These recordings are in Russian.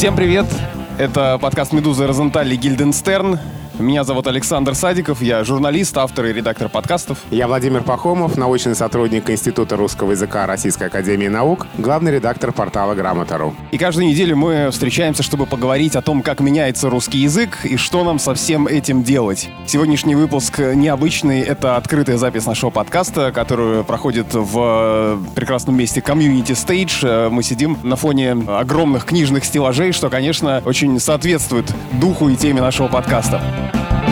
Всем привет! Это подкаст «Медуза Розенталь» Гильденстерн. Меня зовут Александр Садиков, я журналист, автор и редактор подкастов. Я Владимир Пахомов, научный сотрудник Института русского языка Российской Академии Наук, главный редактор портала Грамота.ру. И каждую неделю мы встречаемся, чтобы поговорить о том, как меняется русский язык и что нам со всем этим делать. Сегодняшний выпуск необычный, это открытая запись нашего подкаста, которую проходит в прекрасном месте Community Stage. Мы сидим на фоне огромных книжных стеллажей, что, конечно, очень соответствует духу и теме нашего подкаста. Bye.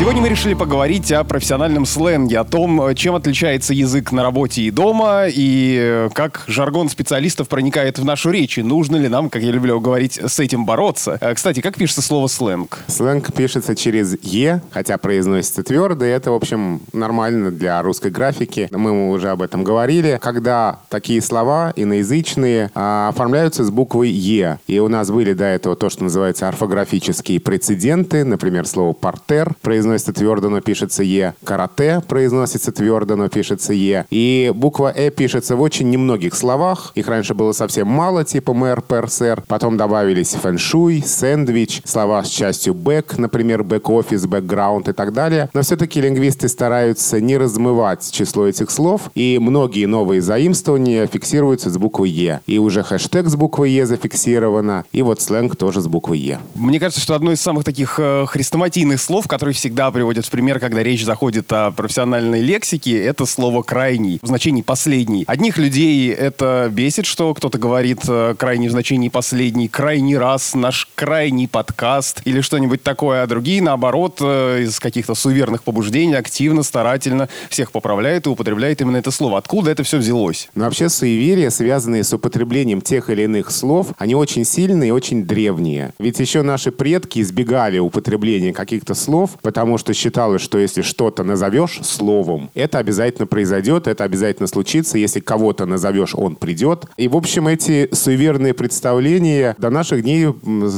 Сегодня мы решили поговорить о профессиональном сленге, о том, чем отличается язык на работе и дома, и как жаргон специалистов проникает в нашу речь, и нужно ли нам, как я люблю говорить, с этим бороться. Э, кстати, как пишется слово сленг? Сленг пишется через «е», хотя произносится твердо, и это, в общем, нормально для русской графики. Мы уже об этом говорили. Когда такие слова иноязычные а, оформляются с буквой «е», и у нас были до этого то, что называется орфографические прецеденты, например, слово «портер» произносится произносится твердо, но пишется Е. Карате произносится твердо, но пишется Е. И буква Э пишется в очень немногих словах. Их раньше было совсем мало, типа мэр, пер, сэр. Потом добавились фэншуй, сэндвич, слова с частью бэк, например, бэк-офис, бэкграунд и так далее. Но все-таки лингвисты стараются не размывать число этих слов, и многие новые заимствования фиксируются с буквы Е. И уже хэштег с буквой Е зафиксировано, и вот сленг тоже с буквы Е. Мне кажется, что одно из самых таких э, хрестоматийных слов, которые всегда всегда приводят в пример, когда речь заходит о профессиональной лексике, это слово «крайний» в значении «последний». Одних людей это бесит, что кто-то говорит э, «крайний» в значении «последний», «крайний раз», «наш крайний подкаст» или что-нибудь такое, а другие, наоборот, э, из каких-то суверенных побуждений активно, старательно всех поправляют и употребляют именно это слово. Откуда это все взялось? Ну, вообще, суеверия, связанные с употреблением тех или иных слов, они очень сильные и очень древние. Ведь еще наши предки избегали употребления каких-то слов, потому потому что считалось, что если что-то назовешь словом, это обязательно произойдет, это обязательно случится. Если кого-то назовешь, он придет. И, в общем, эти суеверные представления до наших дней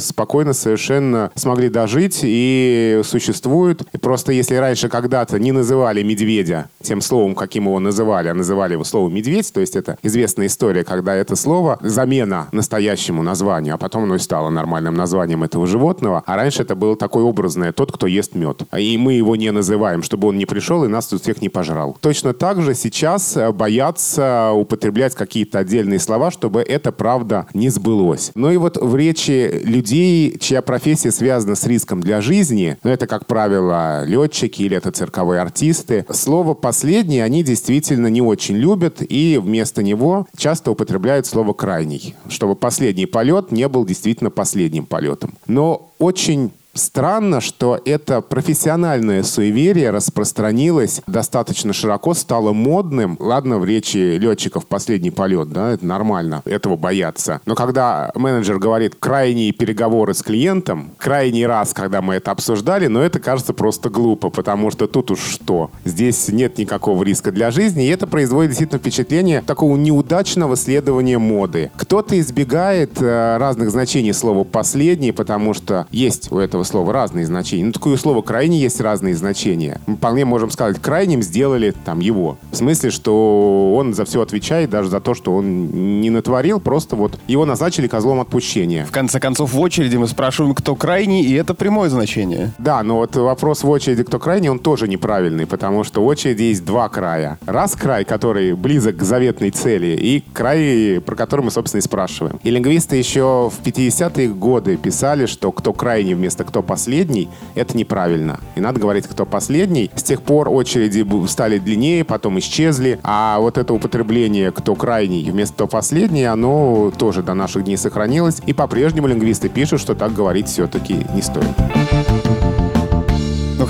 спокойно совершенно смогли дожить и существуют. И просто если раньше когда-то не называли медведя тем словом, каким его называли, а называли его словом медведь, то есть это известная история, когда это слово замена настоящему названию, а потом оно и стало нормальным названием этого животного. А раньше это было такое образное, тот, кто ест мед и мы его не называем, чтобы он не пришел и нас тут всех не пожрал. Точно так же сейчас э, боятся употреблять какие-то отдельные слова, чтобы это правда не сбылось. Ну и вот в речи людей, чья профессия связана с риском для жизни, ну это, как правило, летчики или это цирковые артисты, слово «последний» они действительно не очень любят и вместо него часто употребляют слово «крайний», чтобы последний полет не был действительно последним полетом. Но очень Странно, что это профессиональное суеверие распространилось достаточно широко, стало модным. Ладно, в речи летчиков последний полет, да, это нормально, этого бояться. Но когда менеджер говорит крайние переговоры с клиентом, крайний раз, когда мы это обсуждали, но это кажется просто глупо, потому что тут уж что? Здесь нет никакого риска для жизни, и это производит действительно впечатление такого неудачного следования моды. Кто-то избегает э, разных значений слова «последний», потому что есть у этого этого слова разные значения. Ну, такое слово «крайне» есть разные значения. Мы вполне можем сказать, крайним сделали там его. В смысле, что он за все отвечает, даже за то, что он не натворил, просто вот его назначили козлом отпущения. В конце концов, в очереди мы спрашиваем, кто крайний, и это прямое значение. Да, но вот вопрос в очереди, кто крайний, он тоже неправильный, потому что в очереди есть два края. Раз край, который близок к заветной цели, и край, про который мы, собственно, и спрашиваем. И лингвисты еще в 50-е годы писали, что кто крайний вместо кто последний, это неправильно. И надо говорить, кто последний. С тех пор очереди стали длиннее, потом исчезли. А вот это употребление «кто крайний» вместо «кто последний», оно тоже до наших дней сохранилось. И по-прежнему лингвисты пишут, что так говорить все-таки не стоит.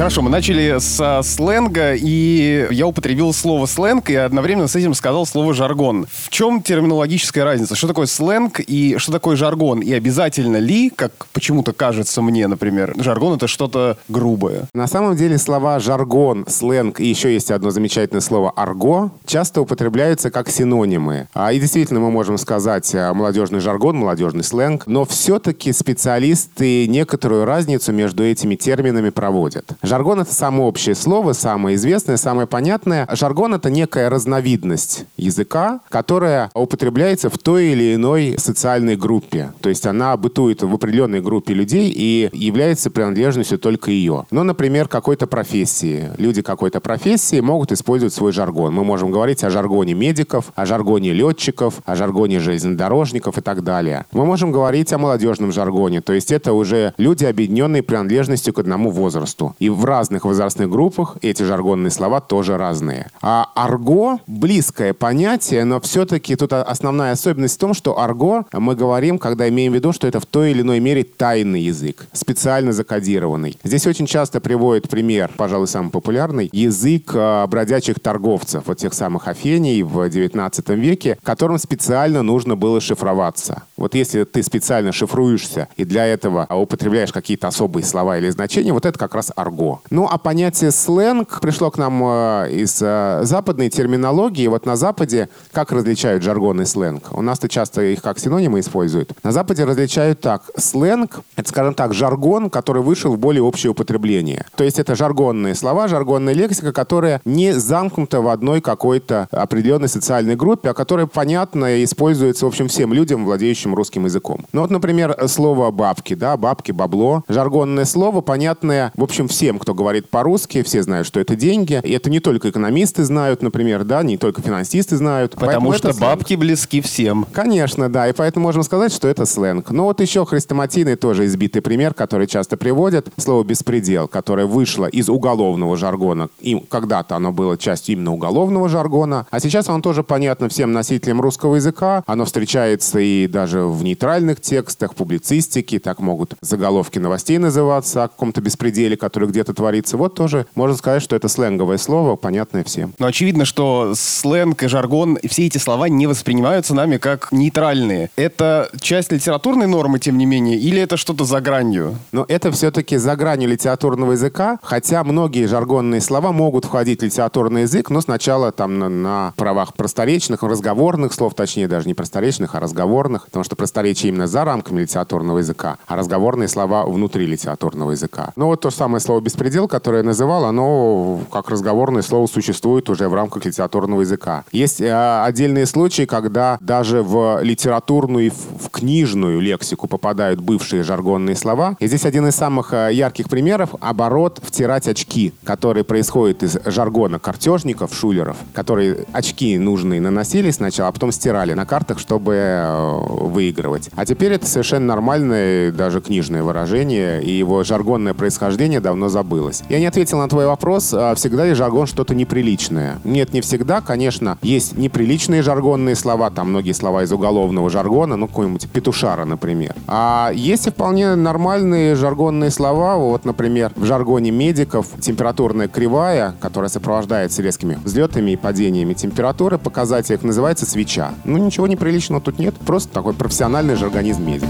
Хорошо, мы начали с сленга, и я употребил слово сленг, и одновременно с этим сказал слово жаргон. В чем терминологическая разница? Что такое сленг и что такое жаргон? И обязательно ли, как почему-то кажется мне, например, жаргон это что-то грубое? На самом деле слова жаргон, сленг и еще есть одно замечательное слово арго часто употребляются как синонимы. А, и действительно мы можем сказать э, молодежный жаргон, молодежный сленг, но все-таки специалисты некоторую разницу между этими терминами проводят. Жаргон — это самое общее слово, самое известное, самое понятное. Жаргон — это некая разновидность языка, которая употребляется в той или иной социальной группе. То есть она бытует в определенной группе людей и является принадлежностью только ее. Ну, например, какой-то профессии. Люди какой-то профессии могут использовать свой жаргон. Мы можем говорить о жаргоне медиков, о жаргоне летчиков, о жаргоне железнодорожников и так далее. Мы можем говорить о молодежном жаргоне, то есть это уже люди, объединенные принадлежностью к одному возрасту. И в разных возрастных группах эти жаргонные слова тоже разные. А арго — близкое понятие, но все-таки тут основная особенность в том, что арго мы говорим, когда имеем в виду, что это в той или иной мере тайный язык, специально закодированный. Здесь очень часто приводит пример, пожалуй, самый популярный, язык а, бродячих торговцев, вот тех самых Афений в XIX веке, которым специально нужно было шифроваться. Вот если ты специально шифруешься и для этого употребляешь какие-то особые слова или значения, вот это как раз арго. Ну, а понятие сленг пришло к нам э, из э, западной терминологии. Вот на Западе как различают жаргон и сленг? У нас-то часто их как синонимы используют. На Западе различают так. Сленг — это, скажем так, жаргон, который вышел в более общее употребление. То есть это жаргонные слова, жаргонная лексика, которая не замкнута в одной какой-то определенной социальной группе, а которая понятно и используется, в общем, всем людям, владеющим русским языком. Ну вот, например, слово «бабки», да, «бабки», «бабло». Жаргонное слово, понятное, в общем, всем, кто говорит по-русски, все знают, что это деньги. И это не только экономисты знают, например, да, не только финансисты знают. Потому что бабки близки всем. Конечно, да, и поэтому можем сказать, что это сленг. Но вот еще хрестоматийный тоже избитый пример, который часто приводят. Слово «беспредел», которое вышло из уголовного жаргона. И когда-то оно было частью именно уголовного жаргона, а сейчас оно тоже понятно всем носителям русского языка. Оно встречается и даже в нейтральных текстах, публицистике, так могут заголовки новостей называться о каком-то беспределе, который где-то творится. Вот тоже можно сказать, что это сленговое слово, понятное всем. Но очевидно, что сленг и жаргон, все эти слова не воспринимаются нами как нейтральные. Это часть литературной нормы, тем не менее, или это что-то за гранью? Но это все-таки за гранью литературного языка, хотя многие жаргонные слова могут входить в литературный язык, но сначала там на, на правах просторечных, разговорных слов, точнее даже не просторечных, а разговорных, потому что просторечие именно за рамками литературного языка, а разговорные слова внутри литературного языка. Ну вот то самое слово «беспредел», которое я называл, оно как разговорное слово существует уже в рамках литературного языка. Есть э, отдельные случаи, когда даже в литературную и в, в книжную лексику попадают бывшие жаргонные слова. И здесь один из самых э, ярких примеров — оборот «втирать очки», который происходит из жаргона картежников, шулеров, которые очки нужные наносили сначала, а потом стирали на картах, чтобы э, выигрывать. А теперь это совершенно нормальное даже книжное выражение, и его жаргонное происхождение давно забылось. Я не ответил на твой вопрос, а всегда ли жаргон что-то неприличное? Нет, не всегда. Конечно, есть неприличные жаргонные слова, там многие слова из уголовного жаргона, ну, какой-нибудь петушара, например. А есть и вполне нормальные жаргонные слова, вот, например, в жаргоне медиков температурная кривая, которая сопровождается резкими взлетами и падениями температуры, показатель их называется свеча. Ну, ничего неприличного тут нет, просто такой профессиональный жаргонизм медик.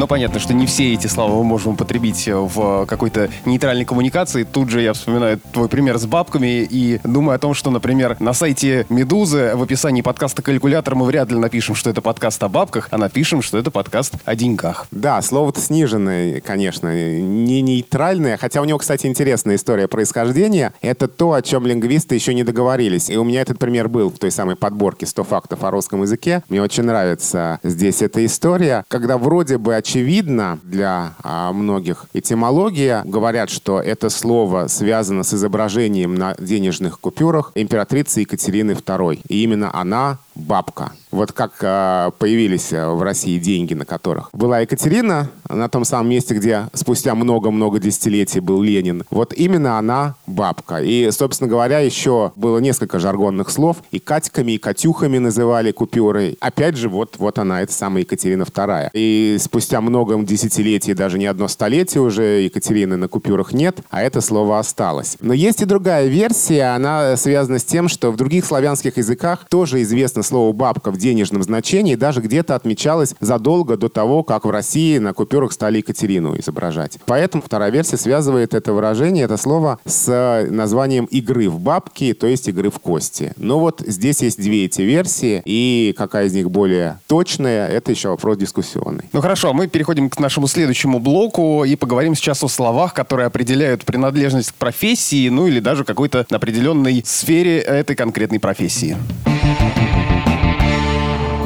Но понятно, что не все эти слова мы можем употребить в какой-то нейтральной коммуникации. Тут же я вспоминаю твой пример с бабками и думаю о том, что, например, на сайте «Медузы» в описании подкаста «Калькулятор» мы вряд ли напишем, что это подкаст о бабках, а напишем, что это подкаст о деньгах. Да, слово-то сниженное, конечно, не нейтральное, хотя у него, кстати, интересная история происхождения. Это то, о чем лингвисты еще не договорились. И у меня этот пример был в той самой подборке «100 фактов о русском языке». Мне очень нравится здесь эта история, когда вроде бы очевидно для а, многих. Этимология говорят, что это слово связано с изображением на денежных купюрах императрицы Екатерины II. И именно она бабка. Вот как э, появились э, в России деньги, на которых была Екатерина, на том самом месте, где спустя много-много десятилетий был Ленин. Вот именно она бабка. И, собственно говоря, еще было несколько жаргонных слов. И Катьками, и Катюхами называли купюры. Опять же, вот, вот она, это самая Екатерина II. И спустя много десятилетий, даже не одно столетие уже Екатерины на купюрах нет, а это слово осталось. Но есть и другая версия, она связана с тем, что в других славянских языках тоже известно слово «бабка» в денежном значении даже где-то отмечалось задолго до того, как в России на купюрах стали Екатерину изображать. Поэтому вторая версия связывает это выражение, это слово с названием игры в бабки, то есть игры в кости. Но вот здесь есть две эти версии, и какая из них более точная, это еще вопрос дискуссионный. Ну хорошо, мы переходим к нашему следующему блоку и поговорим сейчас о словах, которые определяют принадлежность к профессии, ну или даже какой-то определенной сфере этой конкретной профессии.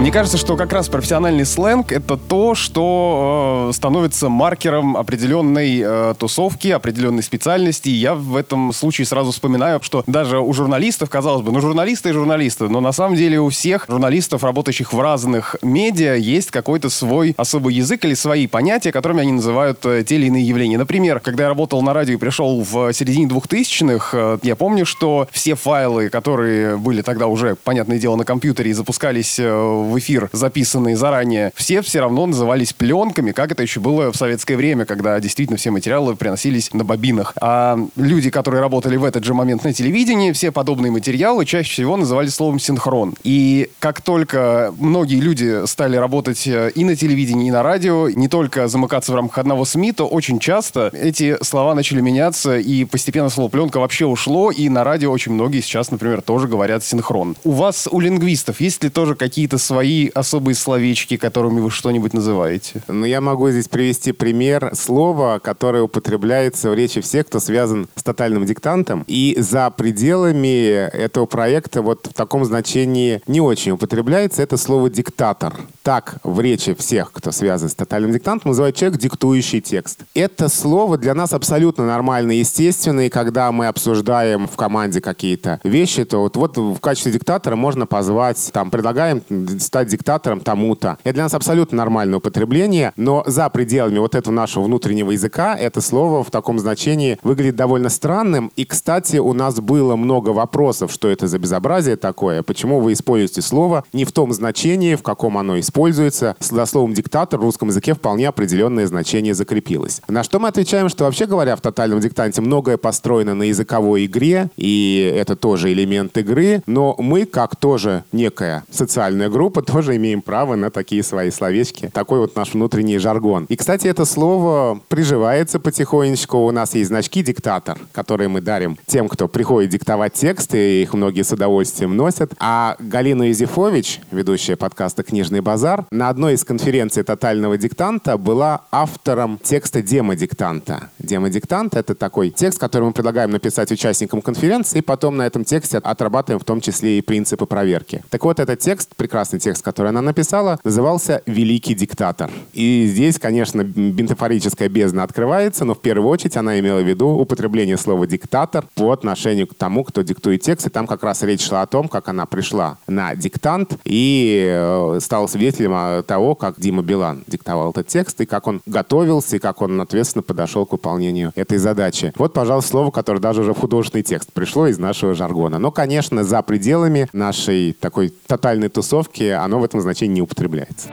Мне кажется, что как раз профессиональный сленг — это то, что э, становится маркером определенной э, тусовки, определенной специальности. И я в этом случае сразу вспоминаю, что даже у журналистов, казалось бы, ну журналисты и журналисты, но на самом деле у всех журналистов, работающих в разных медиа, есть какой-то свой особый язык или свои понятия, которыми они называют э, те или иные явления. Например, когда я работал на радио и пришел в середине 2000-х, э, я помню, что все файлы, которые были тогда уже, понятное дело, на компьютере и запускались э, в эфир, записанные заранее, все все равно назывались пленками, как это еще было в советское время, когда действительно все материалы приносились на бобинах. А люди, которые работали в этот же момент на телевидении, все подобные материалы чаще всего называли словом синхрон. И как только многие люди стали работать э, и на телевидении, и на радио, не только замыкаться в рамках одного СМИ, то очень часто эти слова начали меняться, и постепенно слово пленка вообще ушло, и на радио очень многие сейчас, например, тоже говорят синхрон. У вас, у лингвистов, есть ли тоже какие-то свои особые словечки, которыми вы что-нибудь называете? Ну, я могу здесь привести пример слова, которое употребляется в речи всех, кто связан с тотальным диктантом. И за пределами этого проекта вот в таком значении не очень употребляется это слово «диктатор». Так в речи всех, кто связан с тотальным диктантом, называют человек, диктующий текст. Это слово для нас абсолютно нормально естественно, и когда мы обсуждаем в команде какие-то вещи, то вот, вот в качестве диктатора можно позвать, там, предлагаем стать диктатором тому-то. Это для нас абсолютно нормальное употребление, но за пределами вот этого нашего внутреннего языка это слово в таком значении выглядит довольно странным. И, кстати, у нас было много вопросов, что это за безобразие такое, почему вы используете слово не в том значении, в каком оно используется. За словом «диктатор» в русском языке вполне определенное значение закрепилось. На что мы отвечаем, что вообще говоря, в тотальном диктанте многое построено на языковой игре, и это тоже элемент игры, но мы, как тоже некая социальная группа, тоже тоже имеем право на такие свои словечки. Такой вот наш внутренний жаргон. И, кстати, это слово приживается потихонечку. У нас есть значки «диктатор», которые мы дарим тем, кто приходит диктовать тексты, их многие с удовольствием носят. А Галина Изифович, ведущая подкаста «Книжный базар», на одной из конференций «Тотального диктанта» была автором текста демодиктанта. Демодиктант — это такой текст, который мы предлагаем написать участникам конференции, и потом на этом тексте отрабатываем в том числе и принципы проверки. Так вот, этот текст, прекрасный текст, который она написала, назывался «Великий диктатор». И здесь, конечно, бентафорическая бездна открывается, но в первую очередь она имела в виду употребление слова «диктатор» по отношению к тому, кто диктует текст. И там как раз речь шла о том, как она пришла на диктант и э, стала свидетелем того, как Дима Билан диктовал этот текст, и как он готовился, и как он ответственно подошел к выполнению этой задачи. Вот, пожалуйста, слово, которое даже уже в художественный текст пришло из нашего жаргона. Но, конечно, за пределами нашей такой тотальной тусовки оно в этом значении не употребляется.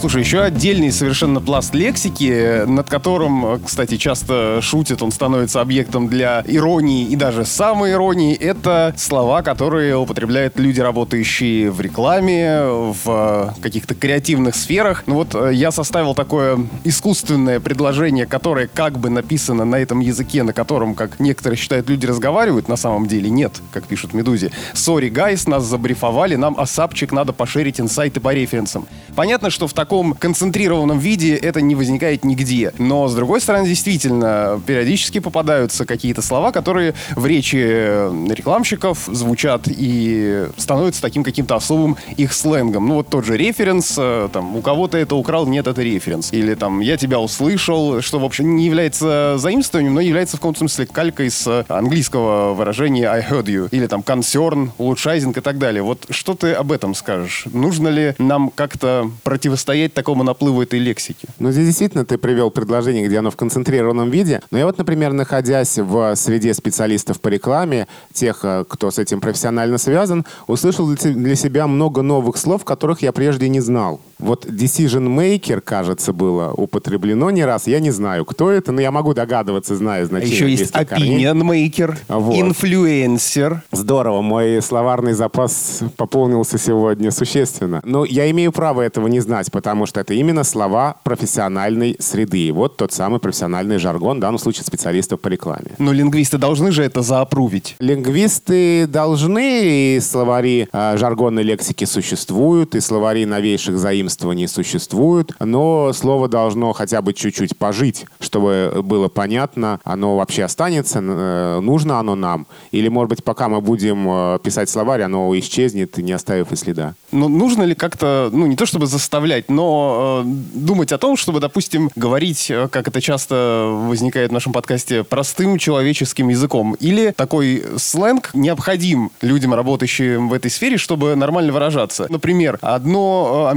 Слушай, еще отдельный совершенно пласт лексики, над которым, кстати, часто шутят, он становится объектом для иронии и даже самоиронии, это слова, которые употребляют люди, работающие в рекламе, в каких-то креативных сферах. Ну вот э, я составил такое искусственное предложение, которое как бы написано на этом языке, на котором, как некоторые считают, люди разговаривают, на самом деле нет, как пишут Медузе. Sorry, guys, нас забрифовали, нам ASAP чик надо пошерить инсайты по референсам. Понятно, что в таком таком концентрированном виде это не возникает нигде. Но, с другой стороны, действительно, периодически попадаются какие-то слова, которые в речи рекламщиков звучат и становятся таким каким-то особым их сленгом. Ну, вот тот же референс, э, там, у кого-то это украл, нет, это референс. Или там, я тебя услышал, что, в общем, не является заимствованием, но является в каком-то смысле калькой с английского выражения I heard you. Или там concern, улучшайзинг и так далее. Вот что ты об этом скажешь? Нужно ли нам как-то противостоять противостоять такому наплыву этой лексики. Ну, здесь действительно ты привел предложение, где оно в концентрированном виде. Но я вот, например, находясь в среде специалистов по рекламе, тех, э, кто с этим профессионально связан, услышал для себя много новых слов, которых я прежде не знал. Вот decision maker, кажется, было употреблено не раз. Я не знаю, кто это, но я могу догадываться, зная значение. Еще есть opinion maker, вот. influencer. Здорово, мой словарный запас пополнился сегодня существенно. Но я имею право этого не знать, потому что это именно слова профессиональной среды. Вот тот самый профессиональный жаргон, в данном случае специалистов по рекламе. Но лингвисты должны же это заапрувить. Лингвисты должны, и словари э, жаргонной лексики существуют, и словари новейших заимствований существуют, но слово должно хотя бы чуть-чуть пожить, чтобы было понятно, оно вообще останется, э, нужно оно нам, или, может быть, пока мы будем э, писать словарь, оно исчезнет, не оставив и следа. Но нужно ли как-то, ну, не то чтобы заставлять, но э, думать о том, чтобы, допустим, говорить, э, как это часто возникает в нашем подкасте, простым человеческим языком? Или такой сленг необходим людям, работающим в этой сфере, чтобы нормально выражаться? Например, одно э,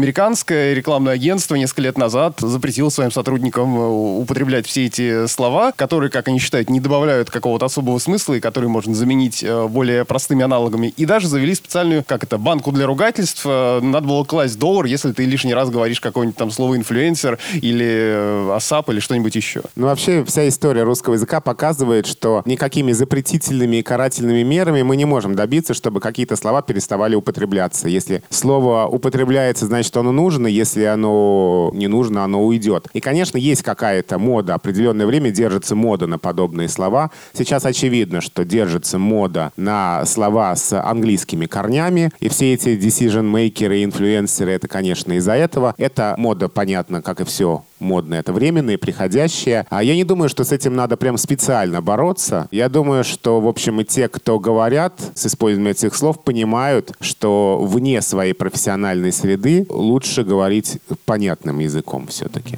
американское рекламное агентство несколько лет назад запретило своим сотрудникам э, употреблять все эти слова, которые, как они считают, не добавляют какого-то особого смысла и которые можно заменить более простыми аналогами. И даже завели специальную, как это, банку для ругательств. Надо было класть доллар, если ты лишний раз говоришь какое-нибудь там слово инфлюенсер или асап или что-нибудь еще. Ну, вообще, вся история русского языка показывает, что никакими запретительными и карательными мерами мы не можем добиться, чтобы какие-то слова переставали употребляться. Если слово употребляется, значит, оно нужно. Если оно не нужно, оно уйдет. И, конечно, есть какая-то мода. Определенное время держится мода на подобные слова. Сейчас очевидно, что держится мода на слова с английскими корнями. И все эти decision-makers, инфлюенсеры, это, конечно, из-за этого. Это мода, понятно, как и все модное. Это временное, приходящее. А я не думаю, что с этим надо прям специально бороться. Я думаю, что, в общем, и те, кто говорят с использованием этих слов, понимают, что вне своей профессиональной среды лучше говорить понятным языком все-таки.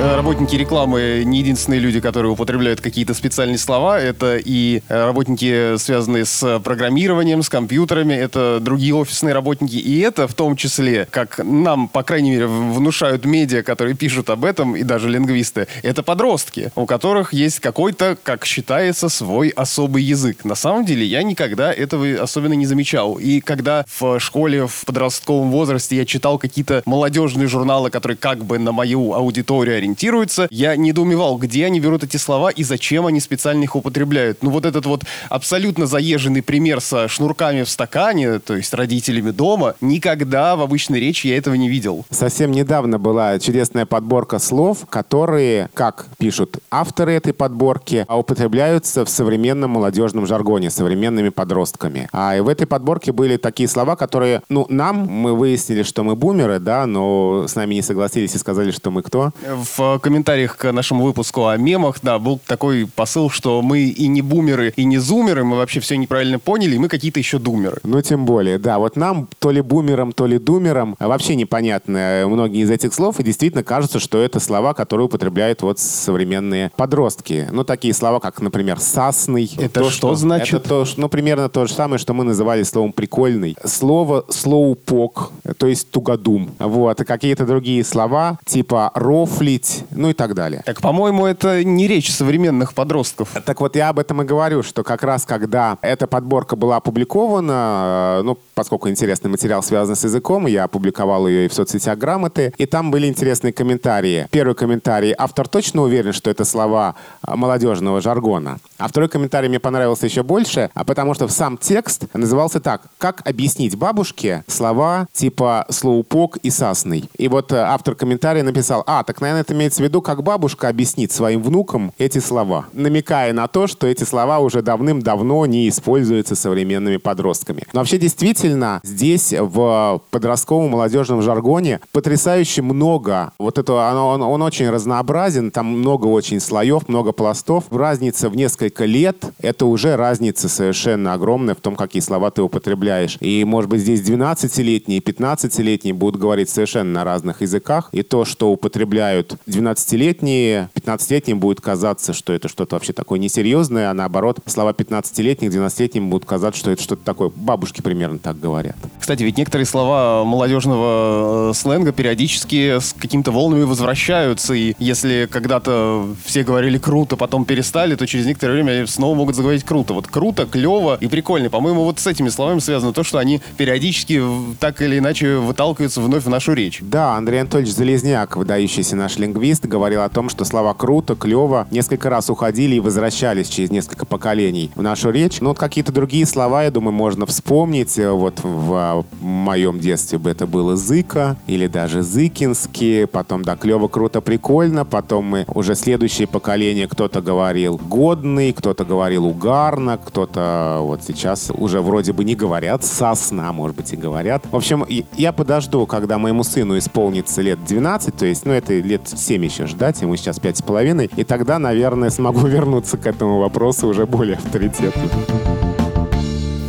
Э, работники рекламы не единственные люди, которые употребляют какие-то специальные слова. Это и э, работники, связанные с программированием, с компьютерами, это другие офисные работники. И это в том числе, как нам, по крайней мере, внушают медиа, которые пишут об этом, и даже лингвисты, это подростки, у которых есть какой-то, как считается, свой особый язык. На самом деле я никогда этого особенно не замечал. И когда в школе, в подростковом возрасте я читал какие-то молодежные журналы, которые как бы на мою аудиторию ориентируются. Я недоумевал, где они берут эти слова и зачем они специально их употребляют. Ну вот этот вот абсолютно заезженный пример со шнурками в стакане, то есть родителями дома, никогда в обычной речи я этого не видел. Совсем недавно была чудесная подборка слов, которые, как пишут авторы этой подборки, употребляются в современном молодежном жаргоне, современными подростками. А и в этой подборке были такие слова, которые, ну, нам, мы выяснили, что мы бумеры, да, но с нами не согласились и сказали, что мы кто? В в комментариях к нашему выпуску о мемах, да, был такой посыл, что мы и не бумеры, и не зумеры, мы вообще все неправильно поняли, и мы какие-то еще думеры. Ну, тем более, да. Вот нам то ли бумерам, то ли думерам вообще непонятны э, многие из этих слов, и действительно кажется, что это слова, которые употребляют вот современные подростки. Ну, такие слова, как, например, «сасный». Это то, что, что значит? Это то, ну, примерно то же самое, что мы называли словом «прикольный». Слово «слоупок», то есть «тугодум». Вот. И какие-то другие слова, типа «рофлить», жить, ну и так далее. Так, по-моему, это не речь современных подростков. Так вот, я об этом и говорю, что как раз когда эта подборка была опубликована, э, ну, поскольку интересный материал связан с языком, я опубликовал ее и в соцсетях «Грамоты», и там были интересные комментарии. Первый комментарий. Автор точно уверен, что это слова э, молодежного жаргона. А второй комментарий мне понравился еще больше, а потому что сам текст назывался так. Как объяснить бабушке слова типа «слоупок» и «сасный». И вот э, автор комментария написал, а, так, наверное, это имеется в виду, как бабушка объяснит своим внукам эти слова, намекая на то, что эти слова уже давным-давно не используются современными подростками. Но вообще действительно здесь в подростковом молодежном жаргоне потрясающе много. Вот это он, он очень разнообразен, там много очень слоев, много пластов. Разница в несколько лет — это уже разница совершенно огромная в том, какие слова ты употребляешь. И, может быть, здесь 12-летние, 15-летние будут говорить совершенно на разных языках. И то, что употребляют 12-летние, 15-летним будет казаться, что это что-то вообще такое несерьезное, а наоборот, слова 15-летних, 12-летним будут казаться, что это что-то такое. Бабушки примерно так говорят. Кстати, ведь некоторые слова молодежного э, сленга периодически с какими-то волнами возвращаются, и если когда-то все говорили круто, потом перестали, то через некоторое время снова могут заговорить круто. Вот круто, клево и прикольно. По-моему, вот с этими словами связано то, что они периодически так или иначе выталкиваются вновь в нашу речь. Да, Андрей Анатольевич Залезняк, выдающийся наш лингвист, говорил о том, что слова круто, клево несколько раз уходили и возвращались через несколько поколений в нашу речь. Ну, вот какие-то другие слова, я думаю, можно вспомнить. Вот в моем детстве бы это было зыка или даже зыкинский. Потом, да, клево, круто, прикольно. Потом мы уже следующее поколение кто-то говорил годный, кто-то говорил угарно, кто-то вот сейчас уже вроде бы не говорят сосна, может быть, и говорят. В общем, я подожду, когда моему сыну исполнится лет 12, то есть, ну, это лет 7 еще ждать, ему сейчас 5,5, и тогда, наверное, смогу вернуться к этому вопросу уже более авторитетно.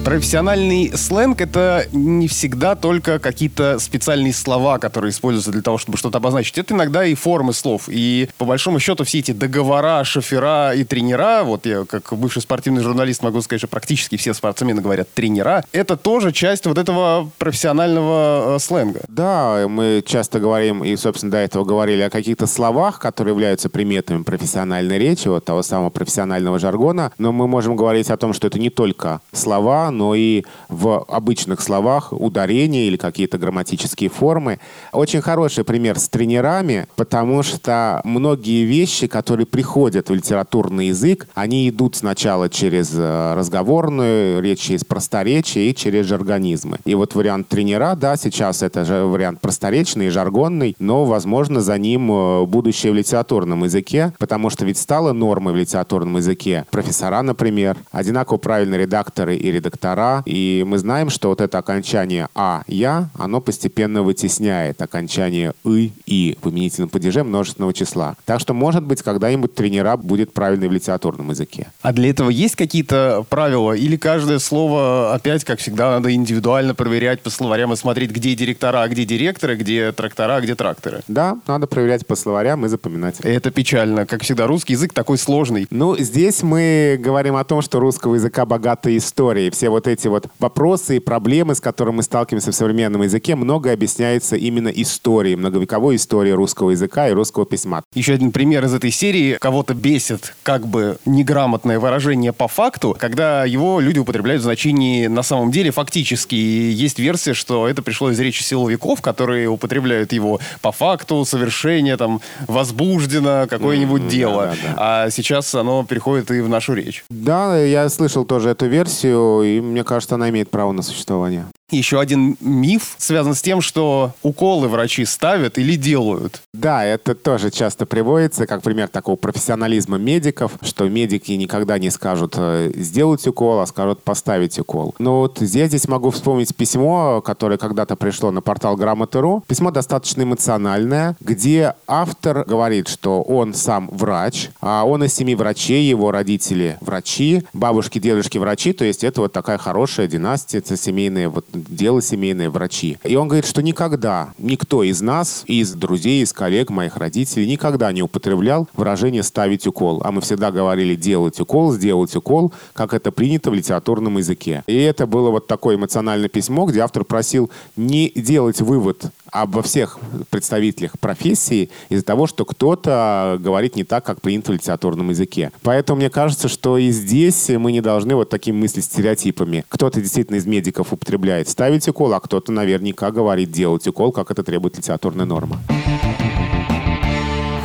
Профессиональный сленг — это не всегда только какие-то специальные слова, которые используются для того, чтобы что-то обозначить. Это иногда и формы слов. И по большому счету все эти договора, шофера и тренера, вот я как бывший спортивный журналист могу сказать, что практически все спортсмены говорят тренера, это тоже часть вот этого профессионального э, сленга. Да, мы часто говорим, и, собственно, до этого говорили о каких-то словах, которые являются приметами профессиональной речи, вот того самого профессионального жаргона, но мы можем говорить о том, что это не только слова, но и в обычных словах ударения или какие-то грамматические формы. Очень хороший пример с тренерами, потому что многие вещи, которые приходят в литературный язык, они идут сначала через э, разговорную речь, через просторечие и через жаргонизмы. И вот вариант тренера, да, сейчас это же вариант просторечный и жаргонный, но, возможно, за ним э, будущее в литературном языке, потому что ведь стало нормой в литературном языке. Профессора, например, одинаково правильные редакторы и редактора редактора, и мы знаем, что вот это окончание «а», «я», оно постепенно вытесняет окончание «ы», «и» в именительном падеже множественного числа. Так что, может быть, когда-нибудь тренера будет правильный в литературном языке. А для этого есть какие-то правила? Или каждое слово, опять, как всегда, надо индивидуально проверять по словарям и смотреть, где директора, а где директоры, где трактора, а где тракторы? Да, надо проверять по словарям и запоминать. Это печально. Как всегда, русский язык такой сложный. Ну, здесь мы говорим о том, что русского языка богатая история. Все вот вот эти вот вопросы и проблемы, с которыми мы сталкиваемся в современном языке, многое объясняется именно историей, многовековой историей русского языка и русского письма. Еще один пример из этой серии. Кого-то бесит как бы неграмотное выражение по факту, когда его люди употребляют в значении на самом деле фактически. И есть версия, что это пришло из речи силовиков, которые употребляют его по факту, совершение, там, возбуждено какое-нибудь mm, дело. Да, да, да. А сейчас оно переходит и в нашу речь. Да, я слышал тоже эту версию, и мне кажется, она имеет право на существование. Еще один миф связан с тем, что уколы врачи ставят или делают. Да, это тоже часто приводится как пример такого профессионализма медиков, что медики никогда не скажут э, сделать укол, а скажут поставить укол. Но вот я здесь могу вспомнить письмо, которое когда-то пришло на портал Грамоты.ру. Письмо достаточно эмоциональное, где автор говорит, что он сам врач, а он из семи врачей, его родители врачи, бабушки, дедушки врачи, то есть это вот такая хорошая династия, это семейная вот дело семейное, врачи. И он говорит, что никогда никто из нас, из друзей, из коллег, моих родителей, никогда не употреблял выражение «ставить укол». А мы всегда говорили «делать укол», «сделать укол», как это принято в литературном языке. И это было вот такое эмоциональное письмо, где автор просил не делать вывод обо всех представителях профессии из-за того, что кто-то говорит не так, как принято в литературном языке. Поэтому мне кажется, что и здесь мы не должны вот таким мыслить стереотипами. Кто-то действительно из медиков употребляет ставить укол, а кто-то наверняка говорит делать укол, как это требует литературная норма.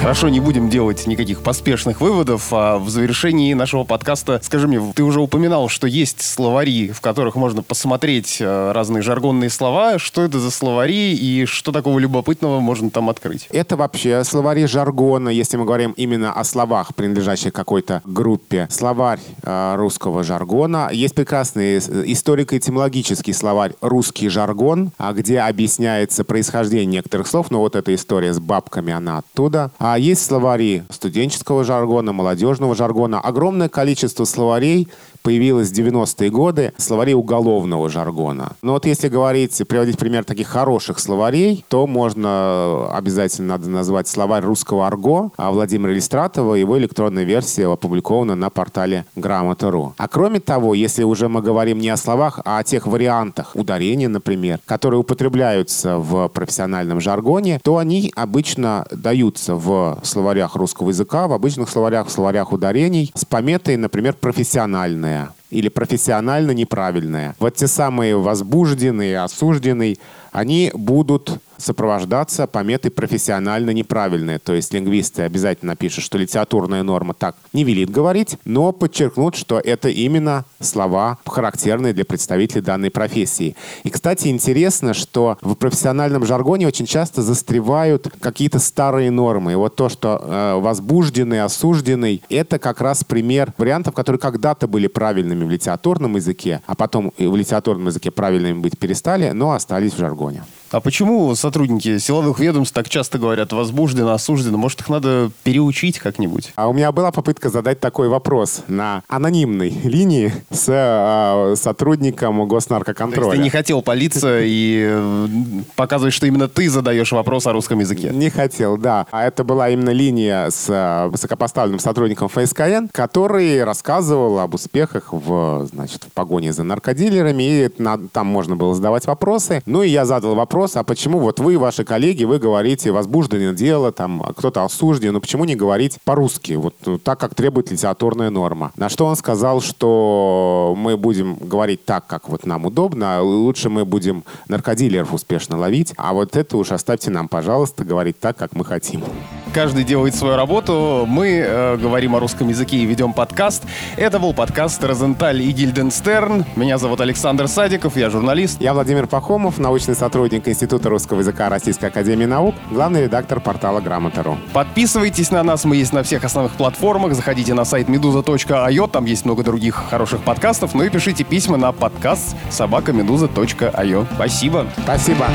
Хорошо, не будем делать никаких поспешных выводов. А в завершении нашего подкаста, скажи мне, ты уже упоминал, что есть словари, в которых можно посмотреть э, разные жаргонные слова. Что это за словари и что такого любопытного можно там открыть? Это вообще словари жаргона, если мы говорим именно о словах, принадлежащих какой-то группе. Словарь э, русского жаргона. Есть прекрасный историко-этимологический словарь «Русский жаргон», а где объясняется происхождение некоторых слов. Но вот эта история с бабками, она оттуда. А есть словари студенческого жаргона, молодежного жаргона. Огромное количество словарей появилось в 90-е годы словари уголовного жаргона. Но вот если говорить, приводить пример таких хороших словарей, то можно обязательно надо назвать словарь русского арго а Владимира Иллистратова. Его электронная версия опубликована на портале Грамота.ру. А кроме того, если уже мы говорим не о словах, а о тех вариантах ударения, например, которые употребляются в профессиональном жаргоне, то они обычно даются в словарях русского языка, в обычных словарях, в словарях ударений с пометой, например, профессиональная или профессионально неправильная. Вот те самые возбужденные, осужденные, они будут сопровождаться пометой профессионально неправильная. То есть лингвисты обязательно напишут, что литературная норма так не велит говорить, но подчеркнут, что это именно слова, характерные для представителей данной профессии. И, кстати, интересно, что в профессиональном жаргоне очень часто застревают какие-то старые нормы. И вот то, что э, возбужденный, осужденный, это как раз пример вариантов, которые когда-то были правильными в литературном языке, а потом в литературном языке правильными быть перестали, но остались в жаргоне. А почему сотрудники силовых ведомств так часто говорят возбуждено, осуждено? Может, их надо переучить как-нибудь? А у меня была попытка задать такой вопрос на анонимной линии с э, сотрудником госнаркоконтроля. То есть ты не хотел палиться и э, показывать, что именно ты задаешь вопрос о русском языке? Не хотел, да. А это была именно линия с э, высокопоставленным сотрудником ФСКН, который рассказывал об успехах в, значит, в погоне за наркодилерами, и на, там можно было задавать вопросы. Ну и я задал вопрос, вопрос, а почему вот вы, ваши коллеги, вы говорите возбужденное дело, там кто-то осужден, но почему не говорить по-русски, вот ну, так, как требует литературная норма? На что он сказал, что мы будем говорить так, как вот нам удобно, а лучше мы будем наркодилеров успешно ловить, а вот это уж оставьте нам, пожалуйста, говорить так, как мы хотим. Каждый делает свою работу. Мы э, говорим о русском языке и ведем подкаст. Это был подкаст «Розенталь и Гильденстерн». Меня зовут Александр Садиков, я журналист. Я Владимир Пахомов, научный сотрудник Института русского языка Российской Академии Наук, главный редактор портала Грамота.ру. Подписывайтесь на нас, мы есть на всех основных платформах. Заходите на сайт meduza.io, там есть много других хороших подкастов. Ну и пишите письма на подкаст собакамедуза.io. Спасибо. Спасибо.